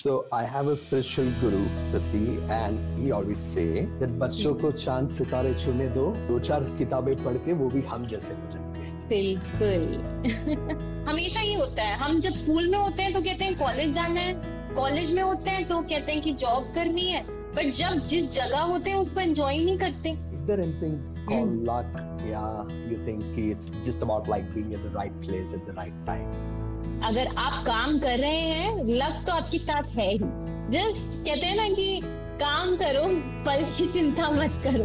So I have a spiritual guru, Prati, and he always say that बच्चों को चाँद सितारे छूने दो दो चार किताबें पढ़ के वो भी हम जैसे हो जाएँगे बिल्कुल हमेशा ये होता है हम जब स्कूल में होते हैं तो कहते हैं कॉलेज जाना है कॉलेज में होते हैं तो कहते हैं कि जॉब करनी है बट जब जिस जगह होते हैं उसको एंजॉय नहीं करते Is there anything called luck? Yeah, you think it's just about like being at the right place at the right time. अगर आप काम कर रहे हैं, लक तो आपके साथ है ही। जस्ट कहते हैं ना कि काम करो, फल की चिंता मत करो।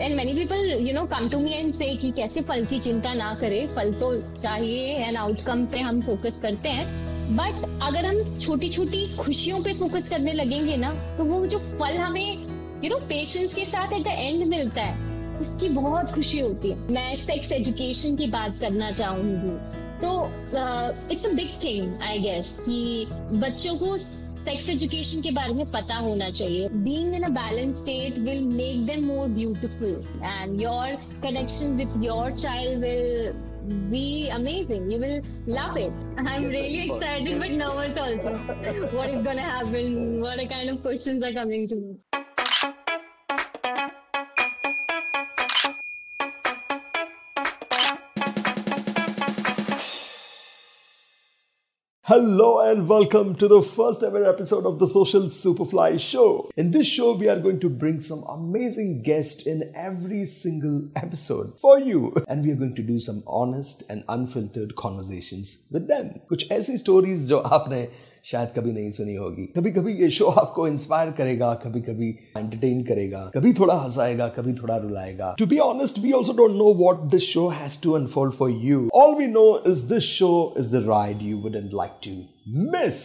And many people you know come to me and say कि कैसे फल की चिंता ना करे? फल तो चाहिए एंड आउटकम पे हम फोकस करते हैं। बट अगर हम छोटी छोटी खुशियों पे फोकस करने लगेंगे ना तो वो जो फल हमें यू नो पेशेंस के साथ एट द एंड मिलता है, उसकी बहुत खुशी होती है। मैं सेक्स एजुकेशन की बात करना चाहूँगी। तो it's a big thing I guess कि बच्चों को सेक्स एजुकेशन के बारे में पता होना चाहिए being in a balance state will make them more beautiful and your connection with your child will be amazing. You will love it. I'm really excited but nervous also. what is gonna happen? What kind of questions are coming to me? Hello and welcome to the first ever episode of the Social Superfly Show. In this show, we are going to bring some amazing guests in every single episode for you. And we are going to do some honest and unfiltered conversations with them. कुछ ऐसी stories जो आपने शायद कभी नहीं सुनी होगी। कभी कभी ये शो आपको इंस्पायर करेगा कभी कभी एंटरटेन करेगा, कभी थोड़ा हंसाएगा, कभी थोड़ा रुलाएगा। To be honest we also don't know what this show has to unfold for you all we know is this show is the ride you wouldn't like to miss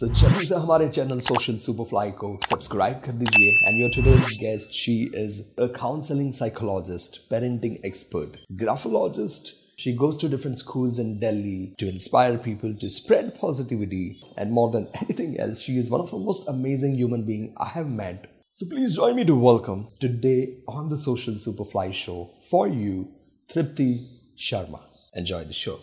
so जल्दी से हमारे channel Social Superfly को subscribe कर दीजिए। And your today's guest she is a counselling psychologist parenting expert graphologist She goes to different schools in Delhi to inspire people to spread positivity. And more than anything else, she is one of the most amazing human beings I have met. So please join me to welcome today on the Social Superfly show for you, Tripti Sharma. Enjoy the show.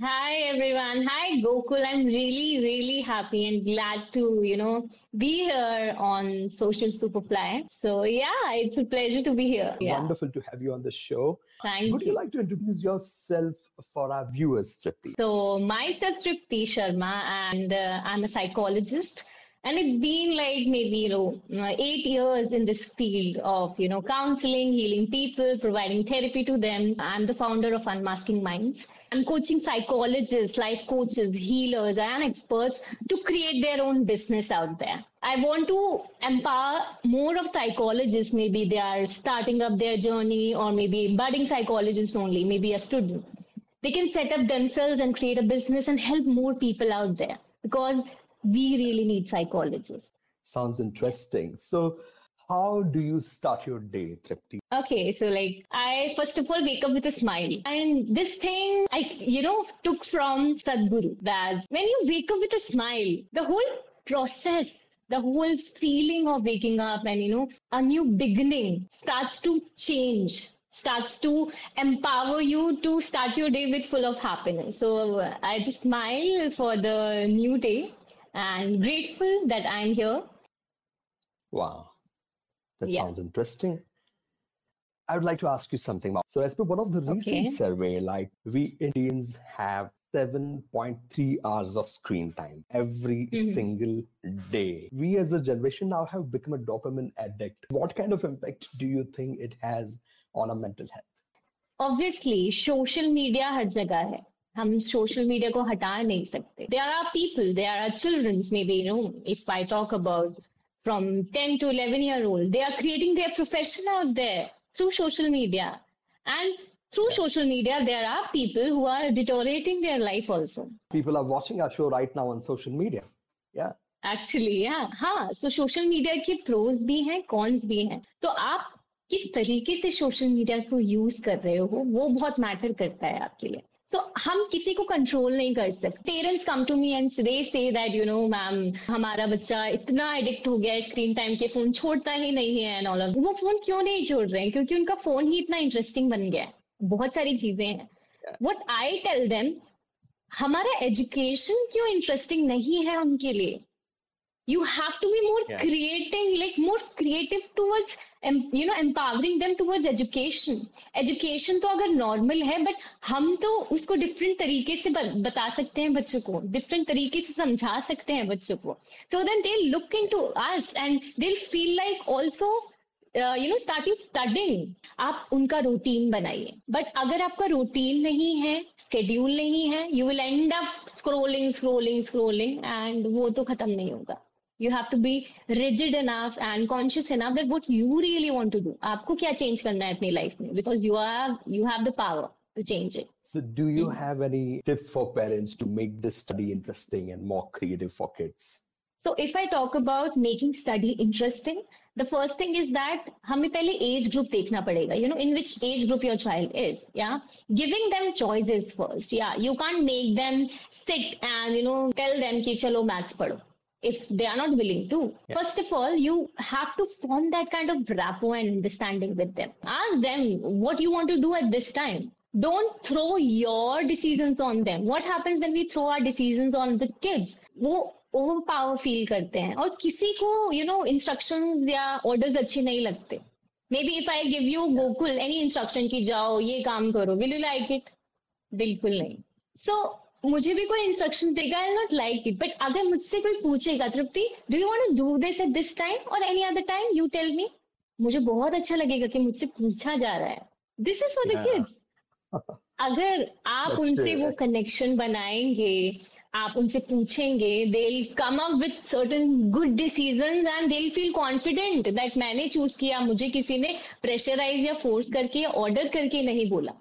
Hi everyone. Hi Gokul. I'm really, really happy and glad to, you know, be here on Social Superfly. So yeah, it's a pleasure to be here. Yeah. Wonderful to have you on the show. Thank Would you like to introduce yourself for our viewers, Tripti? So myself Tripti Sharma and uh, I'm a psychologist and it's been like maybe you know uh, 8 years in this field of you know counseling, healing people, providing therapy to them. I'm the founder of Unmasking Minds. I'm coaching psychologists, life coaches, healers and experts to create their own business out there. I want to empower more of psychologists. Maybe they are starting up their journey, or maybe budding psychologists only, maybe a student. They can set up themselves and create a business and help more people out there because we really need psychologists. Sounds interesting. So, how do you start your day, Tripti? Okay, so like I first of all wake up with a smile. And this thing I you know took from Sadhguru that when you wake up with a smile, the whole process the whole feeling of waking up and you know a new beginning starts to change starts to empower you to start your day with full of happiness so i just smile for the new day and grateful that i'm here Wow, that Yeah. sounds interesting. I would like to ask you something. Ma'am. So, as per one of the recent Okay. survey, like we Indians have 7.3 hours of screen time every Mhm. single day. We as a generation now have become a dopamine addict. What kind of impact do you think it has on our mental health? Obviously social media हर जगह है हम social media को हटा नहीं सकते there are people there are childrens maybe no if I talk about from 10 to 11 year old they are creating their profession out there through social media and through social media there are people who are deteriorating their life also People are watching our show right now on social media. Yeah. Actually या हाँ तो social media के pros भी हैं cons भी हैं तो आप किस तरीके से सोशल मीडिया को यूज़ कर रहे हो वो बहुत मैटर करता है आपके लिए सो हम किसी को कंट्रोल नहीं कर सकते। Parents come to me and they say that you no ma'am हमारा बच्चा इतना एडिक्ट हो गया है स्क्रीन टाइम के फ़ोन छोड़ता ही नहीं है एंड ऑल ऑफ़ वो फ़ोन क्यों नहीं छोड़ रहे हैं? क्योंकि उनका फ़ोन ही इतना इंटरेस्टिंग बन गया है। बहुत सारी चीज़ें हैं। वट आई टेल देम हमारा एजुकेशन क्यों इंटरेस्टिंग नहीं है उनके लिए? You have to be more Yeah. creating like more creative towards you know empowering them towards education education तो अगर normal है but हम तो उसको different तरीके से ब- बता सकते हैं बच्चों को different तरीके से समझा सकते हैं बच्चों को so then they'll look into us and they'll feel like also you know starting studying आप उनका रूटीन बनाइए बट अगर आपका रूटीन नहीं है स्केड्यूल नहीं है you will end up scrolling scrolling scrolling and वो तो खत्म नहीं होगा you have to be rigid enough and conscious enough that what you really want to do आपको क्या चेंज करना है अपनी लाइफ में because you have you have the power to change it So, do you have any tips for parents to make this study interesting and more creative for kids? So if I talk about making study interesting, the first thing is that हमें पहले age group देखना पड़ेगा, you know, in which age group your child is, yeah. Giving them choices first, yeah. You can't make them sit and, you know, tell them कि चलो maths पढ़ो. If they are not willing to, first of all, you have to form that kind of rapport and understanding with them. Ask them what you want to do at this time. Don't throw your decisions on them. What happens when we throw our decisions on the kids? वो over power feel करते हैं और किसी को you know instructions या orders अच्छे नहीं लगते may be if I give you Gokul any instruction की जाओ ये काम करो विल यू लाइक इट बिल्कुल नहीं सो so, मुझे भी कोई इंस्ट्रक्शन देगा I not like it but अगर मुझसे कोई पूछेगा Tripti do you want to do this at this time और any other time you tell me मुझे बहुत अच्छा लगेगा कि मुझसे पूछा जा रहा है. This is for the kids अगर आप That's उनसे वो कनेक्शन बनाएँगे आप उनसे पूछेंगे they come up with certain good decisions and they feel confident that मैंने चूज़ किया मुझे किसी ने प्रेशराइज या फोर्स करके या ऑर्डर करके नहीं बोला.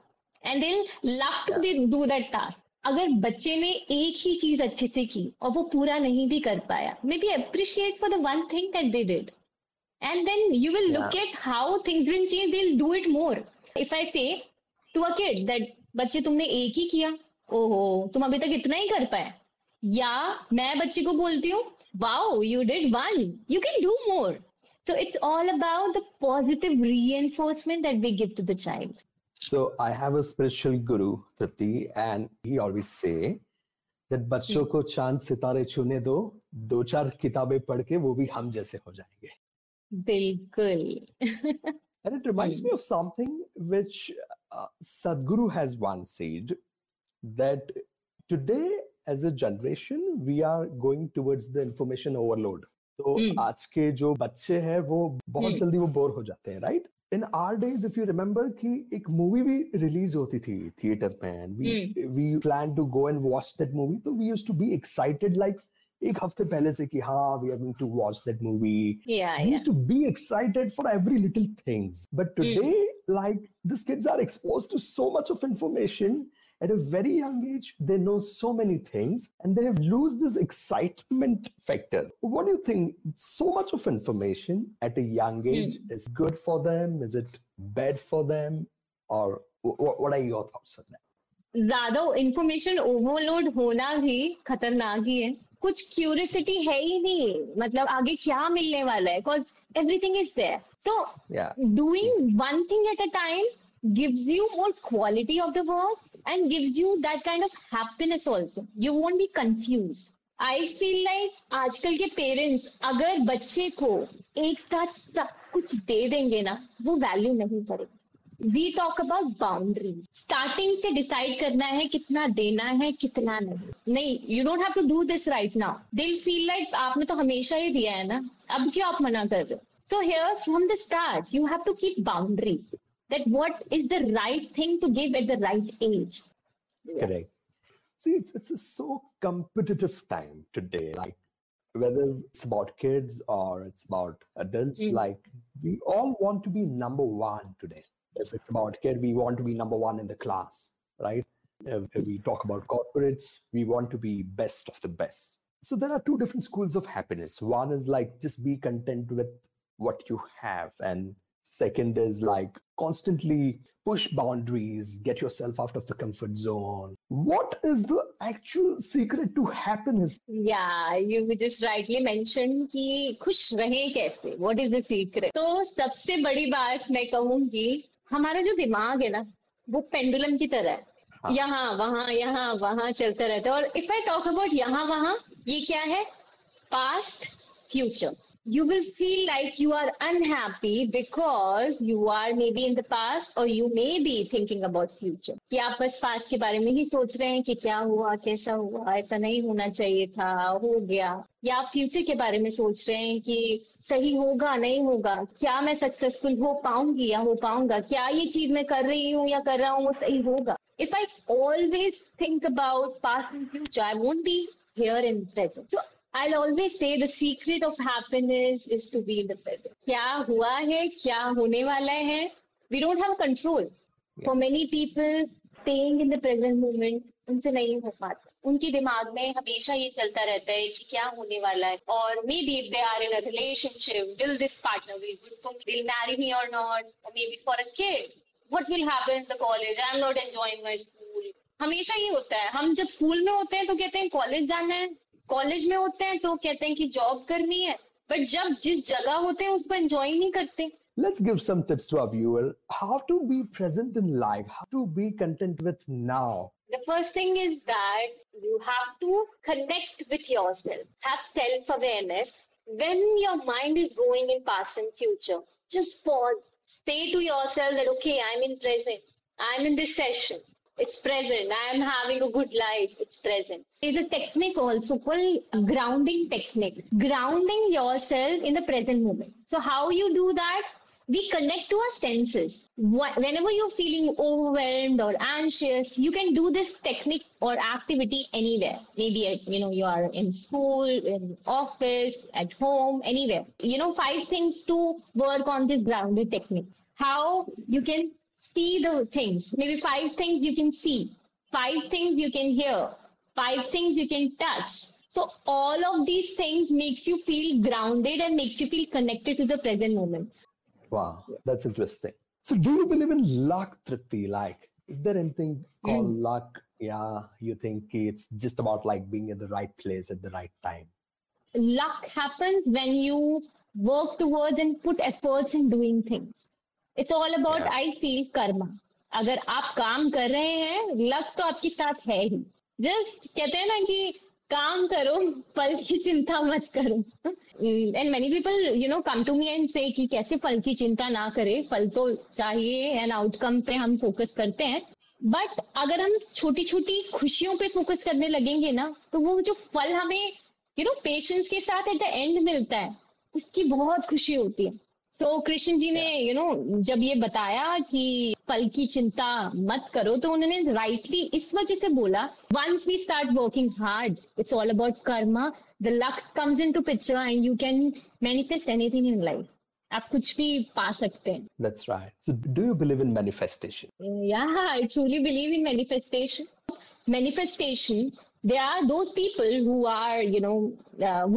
And they love to do that task अगर बच्चे ने एक ही चीज़ अच्छे से की और वो पूरा नहीं भी कर पाया maybe appreciate for done thing did and then you will look at how things will change will do it more if I say to a that बच्चे तुमने एक ही किया ओहो तुम अभी तक इतना ही कर पाए. या मैं बच्चे को बोलती हूँ wow you did one you can do more so it's all about the positive reinforcement that we give to the child So, I have a spiritual guru, Tripti, and he always say that बच्चों को चाँद सितारे छूने दो दो चार किताबें पढ़ के वो भी हम जैसे हो जाएँगे बिल्कुल And it reminds me of something which uh, Sadhguru has once said that today, as a generation, we are going towards the information overload. तो Hmm. आज के जो बच्चे हैं वो बहुत Hmm. जल्दी वो बोर हो जाते हैं right in our days if you remember कि एक मूवी भी रिलीज़ होती थी थिएटर पे plan to go and watch that movie तो we used to be excited like एक हफ़्ते पहले से कि हाँ we are going to watch that movie we to be excited for every little things but today like this kids are exposed to so much of information at a very young age they know so many things and they lose this excitement factor what do you think so much of information at a young age is good for them is it bad for them or wh- what are your thoughts on that ज्यादा information overload होना भी खतरनाक ही है कुछ curiosity है ही नहीं मतलब आगे क्या मिलने वाला है because everything is there so yeah doing one thing at a time gives you more quality of the work and gives you that kind of happiness also. You won't be confused. I feel like आजकल के parents अगर बच्चे को एक साथ सब कुछ दे देंगे ना वो वैल्यू नहीं करेगा we talk about boundaries starting से डिसाइड करना है कितना देना है कितना नहीं. नहीं you don't have to do this right now they feel like आपने तो हमेशा ही दिया है ना. अब क्यों आप मना कर रहे हो? So here from the start, you have to keep boundaries. That what is the right thing to give at the right age. Correct. See, it's it's a so competitive time today. Like whether it's about kids or it's about adults, Mm. like we all want to be number one today. If it's about kid, we want to be number one in the class, right? If, if we talk about corporates, we want to be best of the best. So there are two different schools of happiness. One is like just be content with what you have, and second is like constantly push boundaries, get yourself out of the comfort zone. What is the actual secret to happiness? Yeah, you just rightly mentioned कि खुश रहे कैसे What is the secret? तो सबसे बड़ी बात मैं कहूँगी हमारा जो दिमाग है ना वो पेंडुलम की तरह है हाँ. यहाँ वहाँ यहाँ वहाँ चलता रहता है और इफ़ आई टॉक अबाउट यहाँ वहाँ ये क्या है past future you will feel like you are unhappy because you are maybe in the past or you may be thinking about future. कि आप बस पास्ट के बारे में ही सोच रहे हैं कि क्या हुआ, कैसा हुआ, ऐसा नहीं होना चाहिए था, हो गया। या आप फ्यूचर के बारे में सोच रहे हैं कि सही होगा, नहीं होगा, क्या मैं सक्सेसफुल हो पाऊँगी या हो पाऊँगा? क्या ये चीज़ मैं कर रही हूँ या कर रहा हूँ, वो सही होगा? If I always think about past and future I won't be here in present. So I'll always say the secret of happiness is to be in the present. क्या हुआ है क्या होने वाला है we don't have control. Yeah. For many people, staying in the present moment उनसे नहीं हो पाता। उनके दिमाग में हमेशा ये चलता रहता है कि क्या होने वाला है। और maybe they are in relationship will this partner be good for me will marry me और नॉट और maybe for a kid what will happen in the college I am not enjoying my school हमेशा ये होता है। हम जब school में होते हैं तो कहते हैं कॉलेज जाना है। कॉलेज में होते हैं तो कहते हैं कि जॉब करनी है बट जब जिस जगह होते हैं उसको एंजॉय नहीं करते Let's give some tips to our viewer how to be present in life, how to be content with now. The first thing is that you have to connect with yourself, have self awareness. When your mind is going in past and future, just pause, say to yourself that, okay, I'm in present, I'm in this session. It's present. I am having a good life. It's present. There's a technique also called grounding technique. Grounding yourself in the present moment. So how you do that? We connect to our senses. Whenever you're feeling overwhelmed or anxious, you can do this technique or activity anywhere. Maybe you know you are in school, in office, at home, anywhere. You know five things to work on this grounding technique. How you can see the things. Maybe five things you can see, five things you can hear, five things you can touch. So all of these things makes you feel grounded and makes you feel connected to the present moment. Wow, that's interesting. So do you believe in luck, Tripti? Like, is there anything called mm. luck? Yeah, you think it's just about like being in the right place at the right time. Luck happens when you work towards and put efforts in doing things. It's all about I feel karma अगर आप काम कर रहे हैं luck तो आपके साथ है ही। जस्ट कहते हैं ना कि काम करो फल की चिंता मत करो। And many people you know come to me and say कि कैसे फल की चिंता ना करे? फल तो चाहिए एंड आउटकम पे हम फोकस करते हैं। बट अगर हम छोटी छोटी खुशियों पे फोकस करने लगेंगे ना तो वो जो फल हमें यू नो पेशेंस के साथ एट द एंड मिलता है उसकी बहुत खुशी होती है। सो so, कृष्ण जी ने यू नो जब ये बताया कि फल की चिंता मत करो तो उन्होंने राइटली इस वजह से बोला once we start working hard it's all about karma the lucks comes into picture and you can manifest anything in life आप कुछ भी पा सकते हैं। Manifestation they are those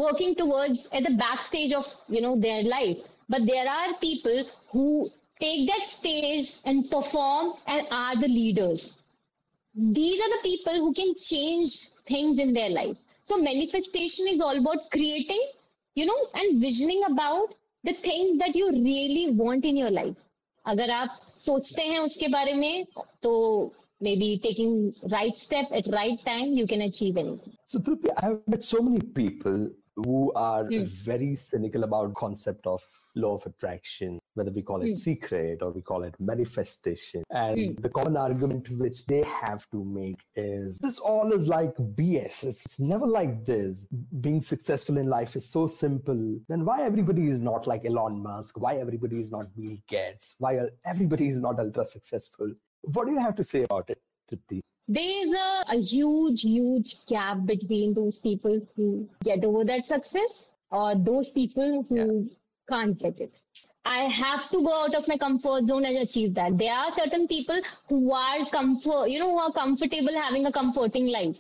working towards at the back stage of you know their life But there are people who take that stage and perform and are the leaders. These are the people who can change things in their life. So manifestation is all about creating, you know, and visioning about the things that you really want in your life. अगर आप सोचते हैं उसके बारे maybe taking right step at right time you can achieve anything so Tripti, i've met so many people who are mm. very cynical about concept of law of attraction whether we call it mm. secret or we call it manifestation and mm. the common argument which they have to make is this all is like bs it's, it's never like this being successful in life is so simple then why everybody is not like elon musk why everybody is not bill gates why everybody is not ultra successful what do you have to say about it Tripti? There's a, a huge, huge gap between those people who get over that success or those people who yeah. can't get it. I have to go out of my comfort zone and achieve that. There are certain people who are comfort, you know, who are comfortable having a comforting life.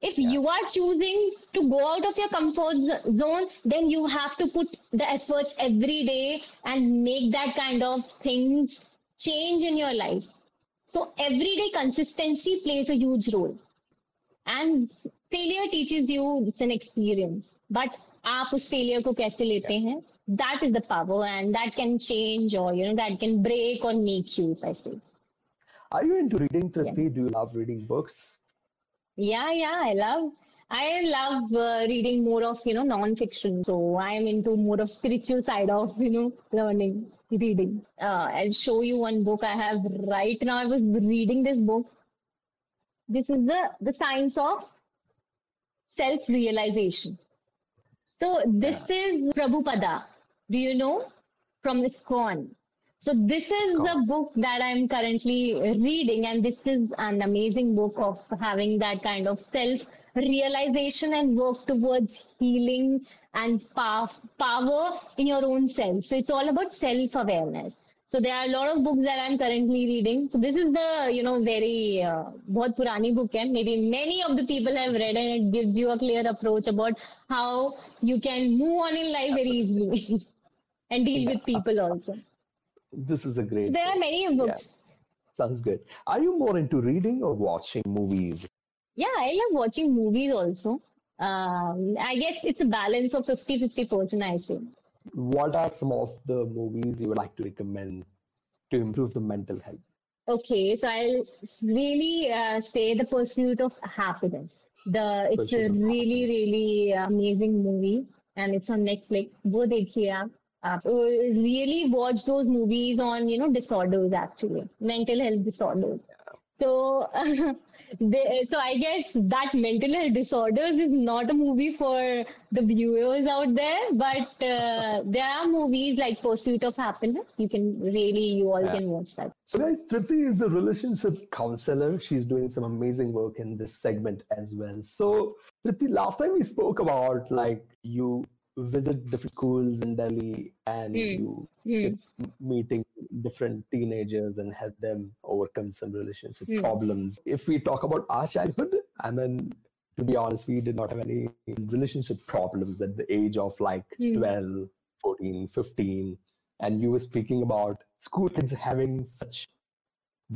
If yeah. you are choosing to go out of your comfort zone, then you have to put the efforts every day and make that kind of things change in your life. So everyday consistency plays a huge role. And failure teaches you it's an experience. But आप उस failure को कैसे लेते हैं that is the power and that can change or you know that can break or make you if I say. Are you into reading, Tripti? Yeah. Do you love reading books? Yeah, yeah, I love. I love uh, reading more of you know non-fiction. So I am into more of spiritual side of you know learning reading. Uh, I'll show you one book I have right now. I was reading this book. This is the the science of self-realization. So this is Prabhupada. Do you know from ISKCON? So this is the book that I'm currently reading, and this is an amazing book of having that kind of self realization and work towards healing and power in your own self. So it's all about self awareness. So there are a lot of books that I'm currently reading. So this is the, you know, very, uh, बहुत पुरानी book है. Maybe many of the people have read and it gives you a clear approach about how you can move on in life very easily and deal with people also. This is a great. So there book. are many books. Yeah. Sounds good. Are you more into reading or watching movies? Yeah, I love watching movies also. Um, I guess it's a balance of 50 50%, I say. What are some of the movies you would like to recommend to improve the mental health? Okay, so I'll really uh, say The Pursuit of Happiness. The It's Pursuit a really, really amazing movie and it's on Netflix. Go dekhiye aap. Uh, really watch those movies on you know disorders actually mental health disorders yeah. so they, so I guess that mental health disorders is not a movie for the viewers out there, but uh, there are movies like Pursuit of Happiness. You can really, you all yeah. can watch that. So guys, Tripti is a relationship counselor. She's doing some amazing work in this segment as well. So Tripti, last time we spoke about like you visit different schools in Delhi and mm. you mm. meeting different teenagers and help them overcome some relationship mm. problems. If we talk about our childhood, I mean, to be honest, we did not have any relationship problems at the age of like mm. 12, 14, 15. And you were speaking about school kids having such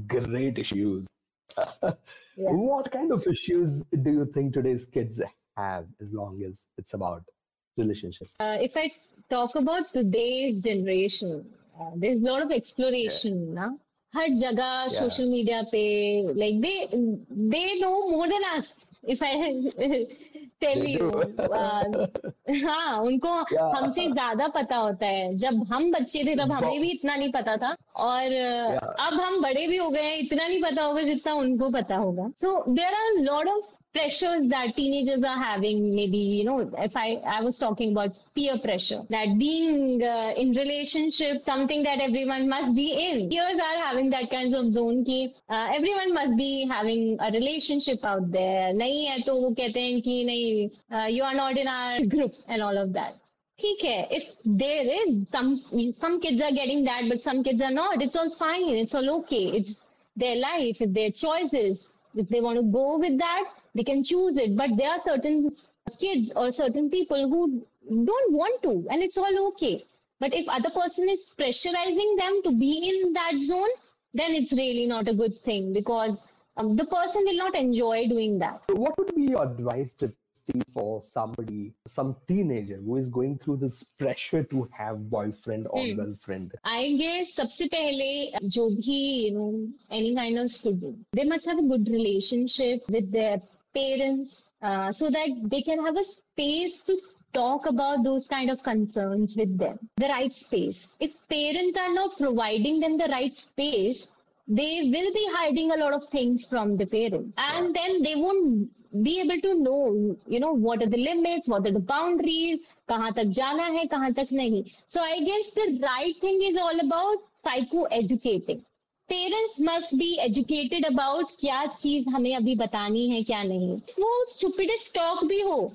great issues. yeah. What kind of issues do you think today's kids have as long as it's about relationships? Uh, if I talk about today's generation, uh, there's a lot of exploration. Yeah. Na? हर जगह social media पे like they they know more than us if I tell you हाँ उनको yeah. हमसे ज़्यादा पता होता है जब हम बच्चे थे तब हमें भी इतना नहीं पता था और yeah. अब हम बड़े भी हो गए हैं इतना नहीं पता होगा जितना उनको पता होगा so there are lot of pressures that teenagers are having maybe you know if i i was talking about peer pressure that being uh, in relationship something that everyone must be in peers are having that kinds of zone ki uh, everyone must be having a relationship out there nahi hai to wo kehte hain ki nahi uh, you are not in our group and all of that ठीक है if there is some some kids are getting that but some kids are not it's all fine it's all okay it's their life it's their choices if they want to go with that they can choose it but there are certain kids or certain people who don't want to and it's all okay but if other person is pressurizing them to be in that zone then it's really not a good thing because um, the person will not enjoy doing that what would be your advice to for somebody, some teenager who is going through this pressure to have boyfriend or hmm. girlfriend? I guess सबसे पहले जो भी you know any kind of student, they must have a good relationship with their parents uh, so that they can have a space to talk about those kind of concerns with them the right space. If parents are not providing them the right space they will be hiding a lot of things from the parents. And then they won't be able to know you know what are the limits what are the boundaries kahan tak jana hai kahan tak nahi. So i guess the right thing is all about psycho educating parents must be educated about क्या चीज़ हमें अभी बतानी है क्या नहीं। वो stupidest talk भी हो।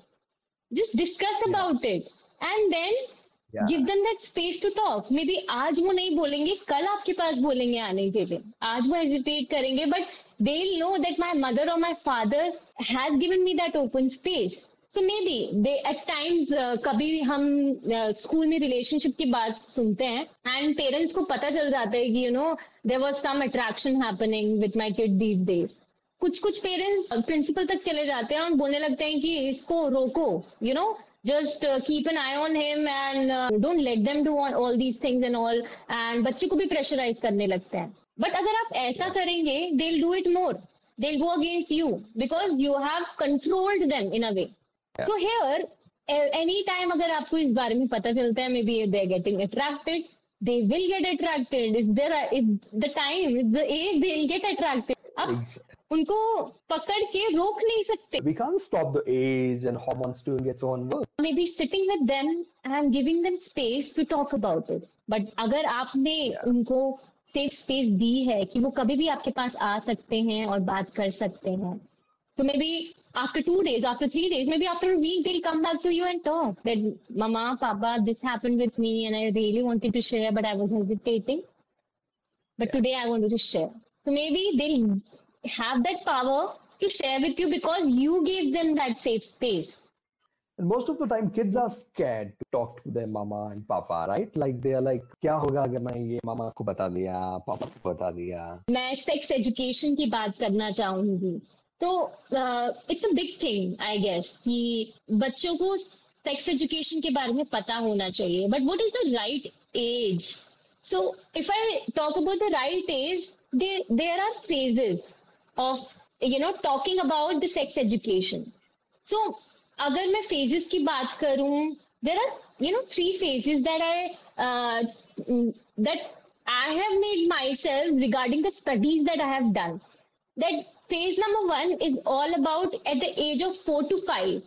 Just discuss about it and then give them that space to talk maybe आज वो नहीं बोलेंगे कल आपके पास बोलेंगे आने के लिए। आज वो हेजिटेट करेंगे but they know that my mother और my father has given me that open space so maybe they at times कभी हम स्कूल uh, में रिलेशनशिप की बात सुनते हैं एंड पेरेंट्स को पता चल जाता है कि you know there was some attraction happening with my kid these days कुछ कुछ पेरेंट्स प्रिंसिपल तक चले जाते हैं और बोलने लगते हैं कि इसको रोको you know just keep an eye on him and don't let them do do all these things and all बच्चे को भी प्रेशराइज करने लगते हैं. बट अगर आप ऐसा करेंगे they do it more they'll go against you because you have controlled them in a way. Yeah. So here, any time अगर आपको इस बारे में पता चलता है maybe they getting attracted they will get attracted is there the time is the age they will get attracted अब उनको पकड़ के रोक नहीं सकते। We can't stop the age and hormones doing its own work. Maybe sitting with them and giving them space to talk about it. But अगर आपने उनको सेफ़ स्पेस दी है कि वो कभी भी आपके पास आ सकते हैं और बात कर सकते हैं So maybe after two days, after three days, maybe after a week, they'll come back to you and talk that, Mama, Papa, this happened with me and I really wanted to share, but I was hesitating. But today I wanted to share. So maybe they'll have that power to share with you because you gave them that safe space. And most of the time, kids are scared to talk to their mama and papa, right? Like they are like, क्या होगा अगर मैं ये मामा को बता दिया, पापा को बता दिया? मैं सेक्स एजुकेशन की बात करना चाहूंगी तो it's a big thing I guess कि बच्चों को सेक्स एजुकेशन के बारे में पता होना चाहिए। But what is the right age so if I talk about the right age there are phases of you know talking about the sex education so अगर मैं फेजेस की बात करूँ there are you know three phases that I that I have made myself regarding the studies that I have done. That phase number one is all about at the age of four to five.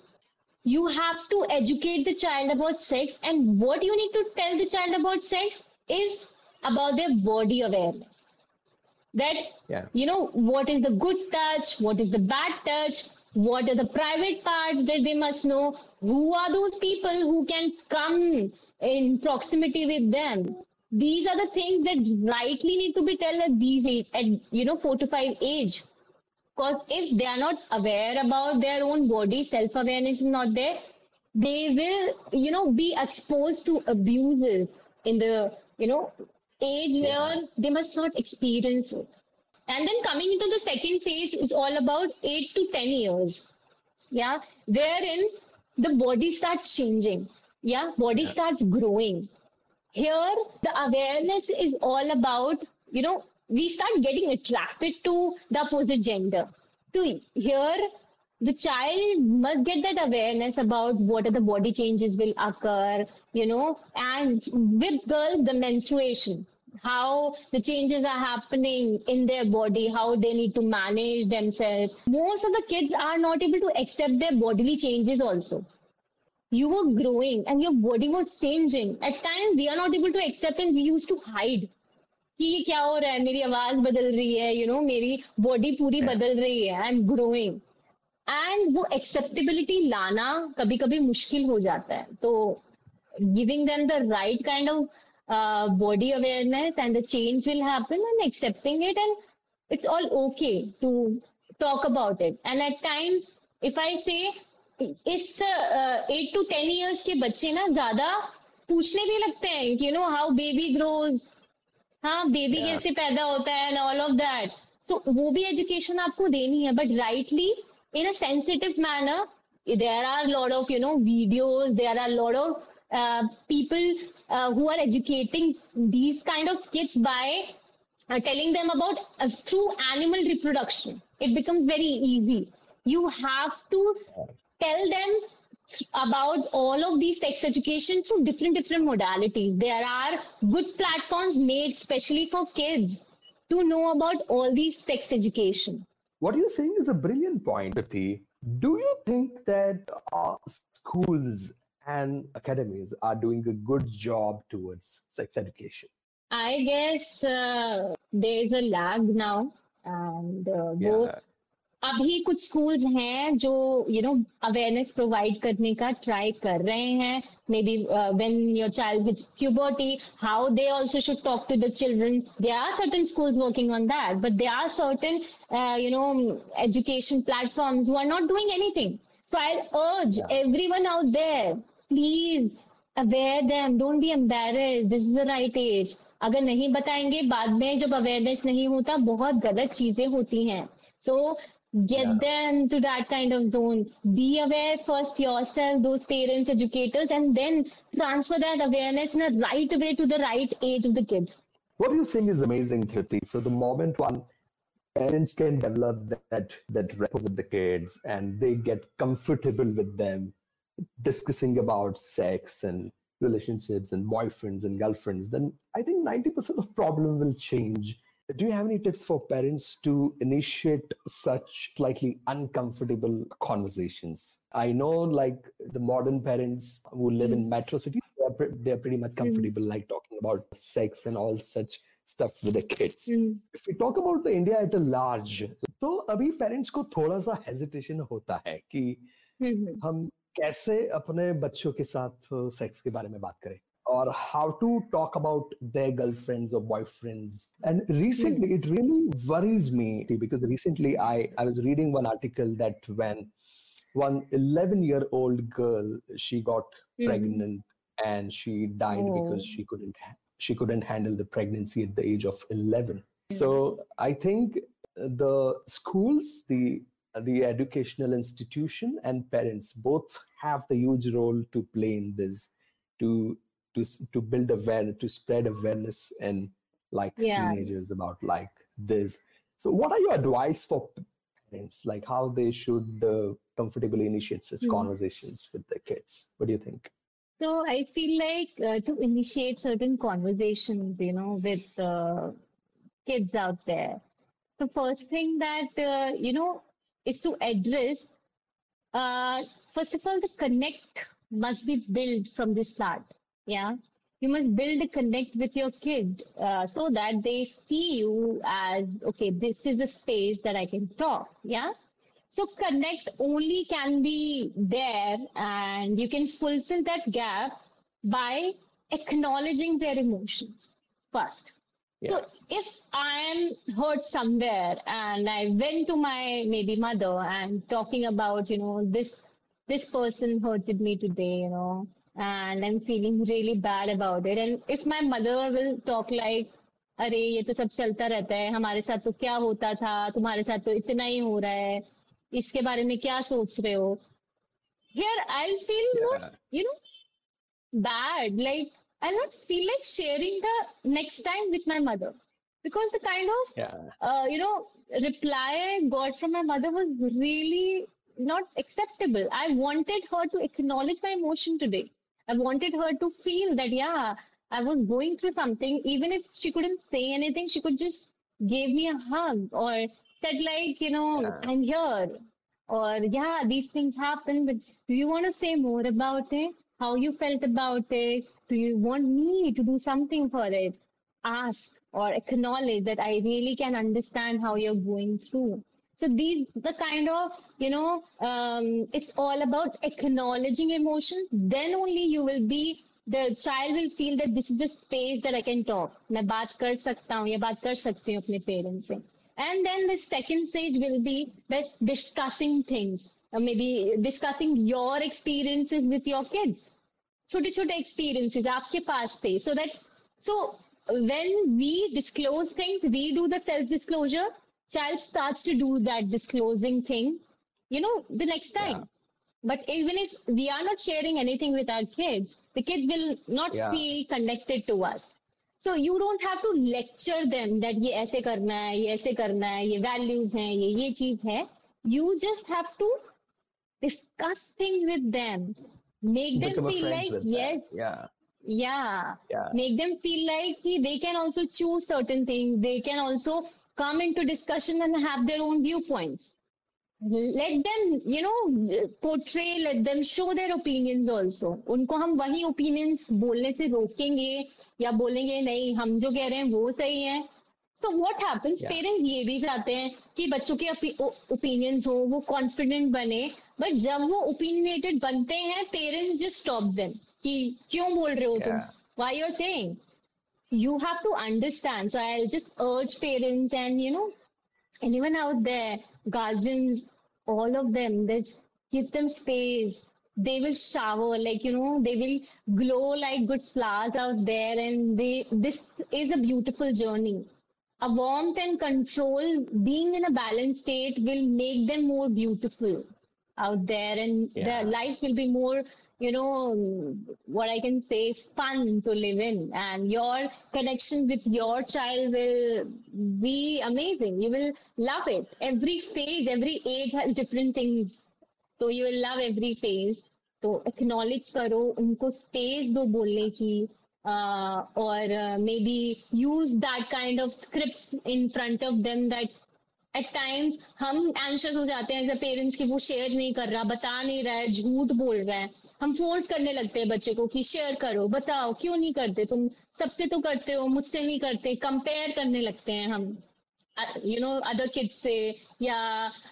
You have to educate the child about sex, and what you need to tell the child about sex is about their body awareness. That, yeah. you know, what is the good touch, what is the bad touch, what are the private parts that they must know, who are those people who can come in proximity with them. These are the things that rightly need to be told at these age, at you know, four to five age. Because if they are not aware about their own body, self awareness is not there, they will, you know, be exposed to abuses in the, you know, age where they must not experience it. And then coming into the second phase is all about eight to 10 years. Yeah. Wherein the body starts changing. Yeah. Body yeah. starts growing. Here, the awareness is all about, you know, we start getting attracted to the opposite gender. So here, the child must get that awareness about what are the body changes will occur, you know, and with girls, the menstruation, how the changes are happening in their body, how they need to manage themselves. Most of the kids are not able to accept their bodily changes also. You were growing and your body was changing. At times, we are not able to accept and we used to hide कि ये क्या हो रहा है? मेरी आवाज़ बदल रही है यू you नो know, मेरी बॉडी पूरी yeah. बदल रही है आई एम ग्रोइंग एंड वो एक्सेप्टेबिलिटी लाना कभी कभी मुश्किल हो जाता है। तो giving them the right kind of body awareness and the change will happen and accepting it and it's all okay to talk about it and at times if I say इस eight to ten years के बच्चे ना ज़्यादा पूछने भी लगते हैं कि you know how baby grows हाँ बेबी yeah. कैसे पैदा होता है and all of that so वो भी एजुकेशन आपको देनी है but rightly in a sensitive manner there are lot of you no videos there are lot of people uh, who are educating these kind of kids by uh, telling them about uh, through animal reproduction it becomes very easy you have to tell them about all of these sex education through different different modalities there are good platforms made specially for kids to know about all these sex education what you're saying is a brilliant point Tripti. do you think that uh, schools and academies are doing a good job towards sex education i guess uh, there's a lag now and uh, yeah. अभी कुछ schools हैं जो you know awareness provide करने का try कर रहे हैं। Maybe when your child which puberty how they also should talk to the children they are certain school working on that but they are certain you know education platform वो are not doing anything so I urge everyone out there please aware them don't be embarrass this is the right age अगर नहीं बताएँगे बाद में जब awareness नहीं होता बहुत गलत चीज़ें होती हैं। सो get yeah. them to that kind of zone be aware first yourself those parents educators and then transfer that awareness in a right way to the right age of the kid what you're saying is amazing Tripti. so the moment one parents can develop that that rapport with the kids and they get comfortable with them discussing about sex and relationships and boyfriends and girlfriends then i think 90% of problem will change do you have any tips for parents to initiate such slightly uncomfortable conversations i know like the modern parents who live mm. in metro cities they're, they're pretty much hmm. comfortable mm. like talking about sex and all such stuff with the kids. Mm. If we talk about the India at a large, तो अभी parents को थोड़ा सा hesitation होता है कि mm-hmm. हम कैसे अपने बच्चों के साथ सेक्स के बारे में बात करें or how to talk about their girlfriends or boyfriends. And recently, mm. it really worries me because recently I, I was reading one article that when one 11 year old girl, she got mm. pregnant and she died oh. because she couldn't she couldn't handle the pregnancy at the age of 11 so i think the schools the the educational institution and parents both have the huge role to play in this to to to build awareness to spread awareness and like yeah. teenagers about like this so what are your advice for parents like how they should uh, comfortably initiate such mm. conversations with their kids what do you think so I feel like uh, to initiate certain conversations, you know, with uh, kids out there, the first thing that, uh, you know, is to address, uh, first of all, the connect must be built from the start. Yeah. You must build a connect with your kid uh, so that they see you as, okay, this is a space that I can talk. Yeah. So connect only can be there and you can fulfill that gap by acknowledging their emotions first. Yeah. So if I am hurt somewhere and I went to my maybe mother and talking about, you know, this this person hurted me today, you know, and I'm feeling really bad about it. And if my mother will talk like, अरे ये तो सब चलता रहता है हमारे साथ तो क्या होता था तुम्हारे साथ तो इतना ही हो रहा है इसके बारे में क्या सोच रहे हो here i'll feel yeah. more you know bad like i'll not feel like sharing the next time with my mother because the kind of yeah. uh, you know reply i got from my mother was really not acceptable i wanted her to acknowledge my emotion today i wanted her to feel that yeah i was going through something even if she couldn't say anything she could just give me a hug or said like, you know, yeah. I'm here. Or yeah, these things happen, but do you want to say more about it? How you felt about it? Do you want me to do something for it? Ask or acknowledge that I really can understand how you're going through. So these, the kind of, you know, um, it's all about acknowledging emotion. Then only you will be the child will feel that this is the space that I can talk. मैं बात कर सकता हूँ या बात कर सकती हूँ अपने पेरेंट्स से and then the second stage will be that discussing things, or maybe discussing your experiences with your kids. छोटे छोटे experiences आपके पास से so that so when we disclose things we do the self disclosure child starts to do that disclosing thing you know the next time yeah. but even if we are not sharing anything with our kids the kids will not yeah. feel connected to us so you don't have to lecture them that ये ऐसे करना है ये ऐसे करना है ये values हैं ये ये चीज है you just have to discuss things with them make them feel like yes yeah. yeah yeah make them feel like they can also choose certain things they can also come into discussion and have their own viewpoints. Let them you know portray let them show their opinions also. उनको हम वही opinions बोलने से रोकेंगे या बोलेंगे नहीं हम जो कह रहे हैं वो सही है. सो व्हाट हैपेंस पेरेंट्स ये भी चाहते हैं कि बच्चों के ओपिनियंस हो वो कॉन्फिडेंट बने। बट जब वो ओपिनियनेटेड बनते हैं पेरेंट्स जस्ट स्टॉप देम कि क्यों बोल रहे हो तुम? Why you are saying you have to understand. So i'll just urge parents and you know anyone out there guardians all of them that give them space. They will shower like you know they will glow like good flowers out there and they this is a beautiful journey. A warmth and control being in a balanced state will make them more beautiful out there and Yeah. their life will be more you know what i can say fun to live in and your connection with your child will be amazing you will love it every phase every age has different things so you will love every phase तो acknowledge करो उनको space दो बोलने की uh, और maybe use that kind of script in front of them that at times हम anxious हो जाते हैं एज पेरेंट्स कि वो शेयर नहीं कर रहा बता नहीं रहा है झूठ बोल रहा है। हम फोर्स करने लगते हैं बच्चे को कि शेयर करो बताओ क्यों नहीं करते? तुम सबसे तो करते हो मुझसे नहीं करते कंपेयर करने लगते हैं हम। यू नो अदर किड्स से या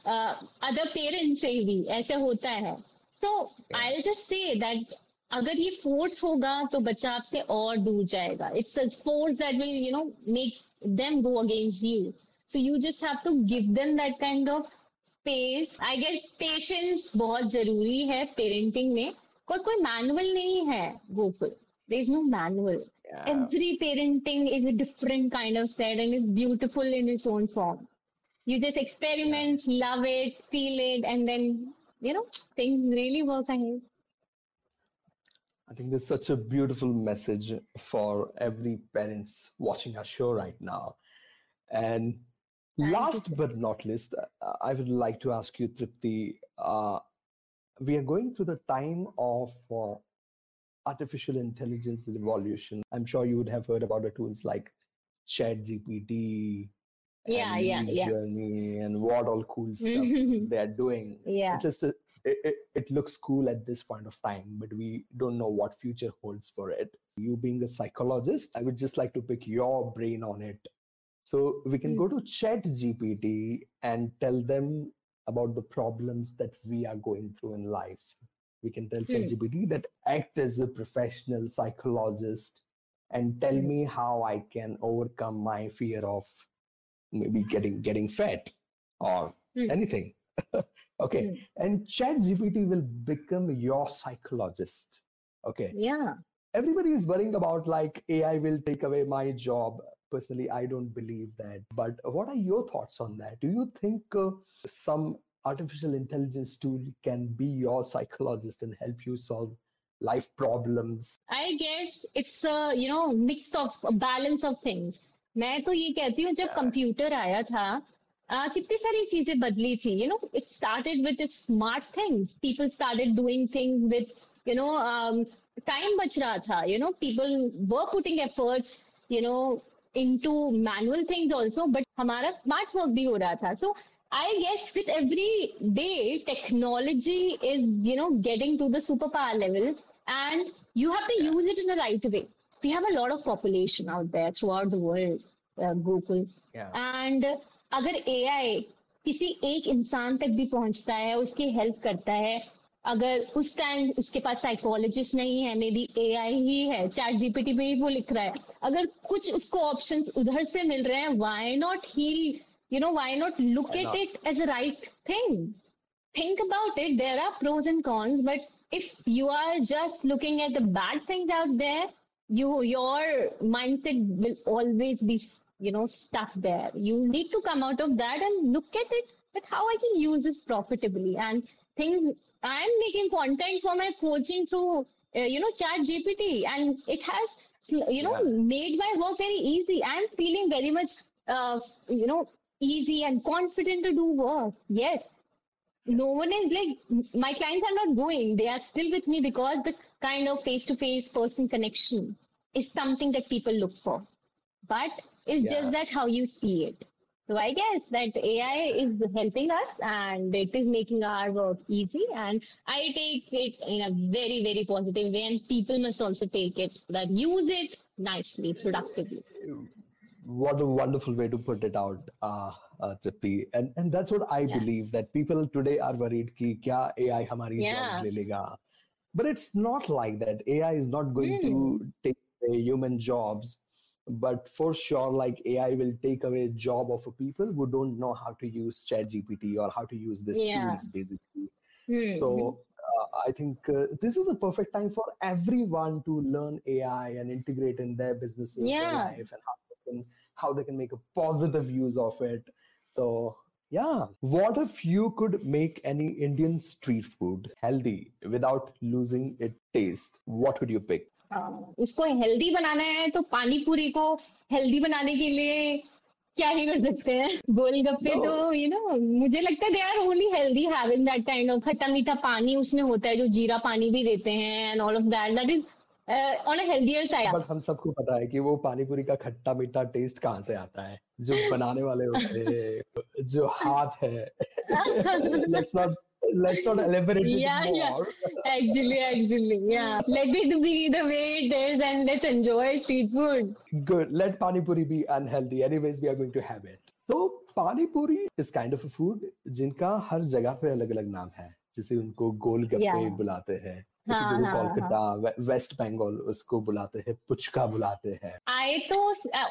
अदर uh, पेरेंट्स से भी ऐसे होता है। सो आई जस्ट से दैट अगर ये फोर्स होगा तो बच्चा आपसे और दूर जाएगा। It's force that will you know make them go against you so you just have to give them that kind of space I guess patience बहुत जरूरी है पेरेंटिंग में बिकॉज कोई मैनुअल नहीं है Gokul there is no manual Yeah. every parenting is a different kind of set and it's beautiful in its own form. You just experiment, love it, feel it, and then you know things really work ahead. I think there's such a beautiful message for every parents watching our show right now. And Thank last but not least, uh, I would like to ask you, Tripti. Uh, we are going through the time of uh, artificial intelligence revolution. I'm sure you would have heard about the tools like ChatGPT, Yeah, and yeah, yeah. Journey, and what all cool stuff they are doing Yeah. it just uh, it, it, it looks cool at this point of time but we don't know what future holds for it you being a psychologist i would just like to pick your brain on it so we can Hmm. go to chat gpt and tell them about the problems that we are going through in life we can tell Hmm. ChatGPT that act as a professional psychologist and tell Hmm. me how I can overcome my fear of maybe getting getting fat or Hmm. anything. okay. Hmm. And ChatGPT will become your psychologist. Okay. Yeah. Everybody is worrying about like AI will take away my job Personally, I don't believe that. But what are your thoughts on that? Do you think uh, some artificial intelligence tool can be your psychologist and help you solve life problems? I guess it's a you know mix of a balance of things. मैं तो ये कहती हूँ जब Yeah. Computer आया था आ, कितनी सारी चीजें बदली थी you know it started with its smart things people started doing things with you know time बच रहा था you know people were putting efforts you know into manual things also but हमारा smart work भी हो रहा था so I guess with every day technology is you know getting to the superpower level and you have to use it in the right way we have a lot of population out there throughout the world uh, Gokul Yeah. And and अगर AI किसी एक इंसान तक भी पहुँचता है उसकी help करता है अगर उस टाइम उसके पास साइकोलॉजिस्ट नहीं है मे बी ए ही है चैट जीपीटी पे ही वो लिख रहा है। अगर कुछ उसको ऑप्शंस उधर से मिल रहे हैं why not he you know why not look at it as a right thing think about it there are pros and cons but if you are just looking at the bad thing your mind set will always be you know stuck there you need to come out of that and look at it but how I can use this profitably and thing i'm making content for my coaching through uh, you know chat gpt and it has you know Yeah. made my work very easy. I'm feeling very much uh, you know easy and confident to do work. Yes. No one is like my clients are not going. They are still with me because the kind of face to face person connection is something that people look for. But it's Yeah. just that how you see it so i guess that ai is helping us and it is making our work easy and i take it in a very very positive way and people must also take it that use it nicely productively what a wonderful way to put it out uh, uh, Tripti. and and that's what i Yeah. believe that people today are worried ki kya ai hamari Yeah. jobs le lega but it's not like that ai is not going Hmm. to take away human jobs but for sure like ai will take away job of people who don't know how to use chat gpt or how to use these Yeah. tools basically Hmm. so uh, I think uh, this is a perfect time for everyone to learn AI and integrate in their businesses, their life, and how they can how they can make a positive use of it. So Yeah. What if you could make any Indian street food healthy without losing its taste? What would you pick? हाँ, उसको healthy बनाना है तो पानी पूरी को healthy बनाने के लिए क्या ही कर सकते हैं? गोलगप्पे No. तो यू नो मुझे लगता है they are only healthy having that kind of खट्टा मीठा पानी उसमें होता है जो जीरा पानी भी देते हैं and all of that that is on a healthier side but हम सबको पता है कि वो पानी पूरी का खट्टा मीठा टेस्ट कहाँ से आता है? जो बनाने वाले होते हैं जो हाथ है। Let's not let's not elaborate yeah, more. yeah. actually actually yeah let it be the way it is and let's enjoy street food good let pani puri be unhealthy anyways we are going to have it so pani puri is kind of a food जिनका हर जगह पे अलग अलग नाम है जैसे उनको गोलगप्पे Yeah. बुलाते हैं हाँ, हाँ, कोलकाता हाँ, वेस्ट बंगाल उसको बुलाते हैं पुचका बुलाते हैं। आई तो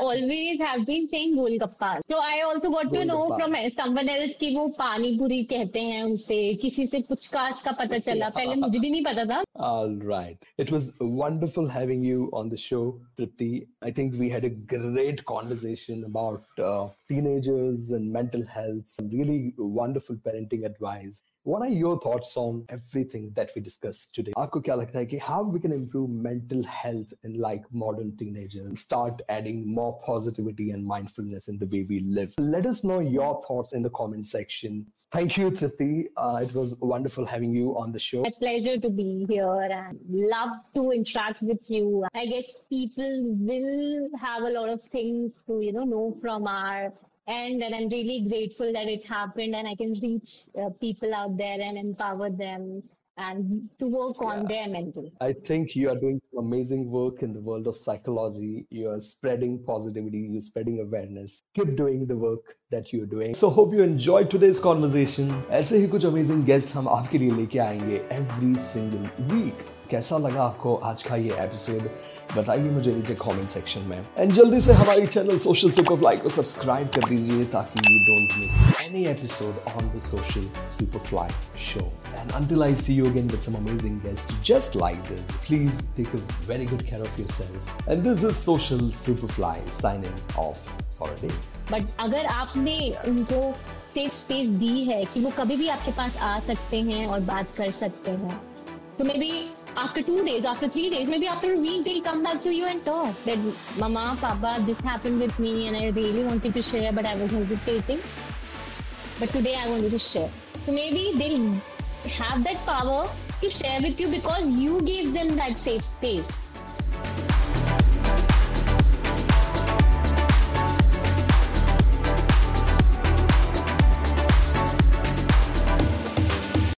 always have been saying golgappa so I also got to know from someone else कि वो पानी पूरी कहते हैं उसे किसी से पुचका का पता चला। पहले मुझे भी नहीं पता था। Alright it was wonderful having you on the show Pripti I think we had a great conversation about uh, teenagers and mental health some really wonderful parenting advice. What are your thoughts on everything that we discussed today? how we can improve mental health in like modern teenagers, start adding more positivity and mindfulness in the way we live? Let us know your thoughts in the comment section. Thank you, Tripti. Uh, it was wonderful having you on the show. A pleasure to be here and love to interact with you. I guess people will have a lot of things to, you know, know from our end and i'm really grateful that it happened and i can reach uh, people out there and empower them and to work on their mental I think you are doing some amazing work in the world of psychology. You are spreading positivity, you're spreading awareness. Keep doing the work that you're doing. So hope you enjoyed today's conversation. ऐसे ही कुछ amazing guest हम आपके लिए लेके आएंगे every single week. कैसा लगा आपको आज का ये एपिसोड बताइए मुझे नीचे कमेंट सेक्शन में एंड जल्दी से हमारी चैनल सोशल सुपरफ्लाई को सब्सक्राइब कर दीजिए ताकि you don't miss any episode on the social superfly show and until I see you again with some amazing guests just like this, please take a very good care of yourself. And this is Social Superfly signing off for a day. But अगर आपने उनको safe space दी है कि वो कभी भी आपके पास आ सकते हैं और बात कर सकते हैं तो maybe after two days, after three days, maybe after a week, they'll come back to you and talk that, Mama, Papa, this happened with me and I really wanted to share, but I was hesitating. But today I wanted to share. So maybe they'll have that power to share with you because you gave them that safe space.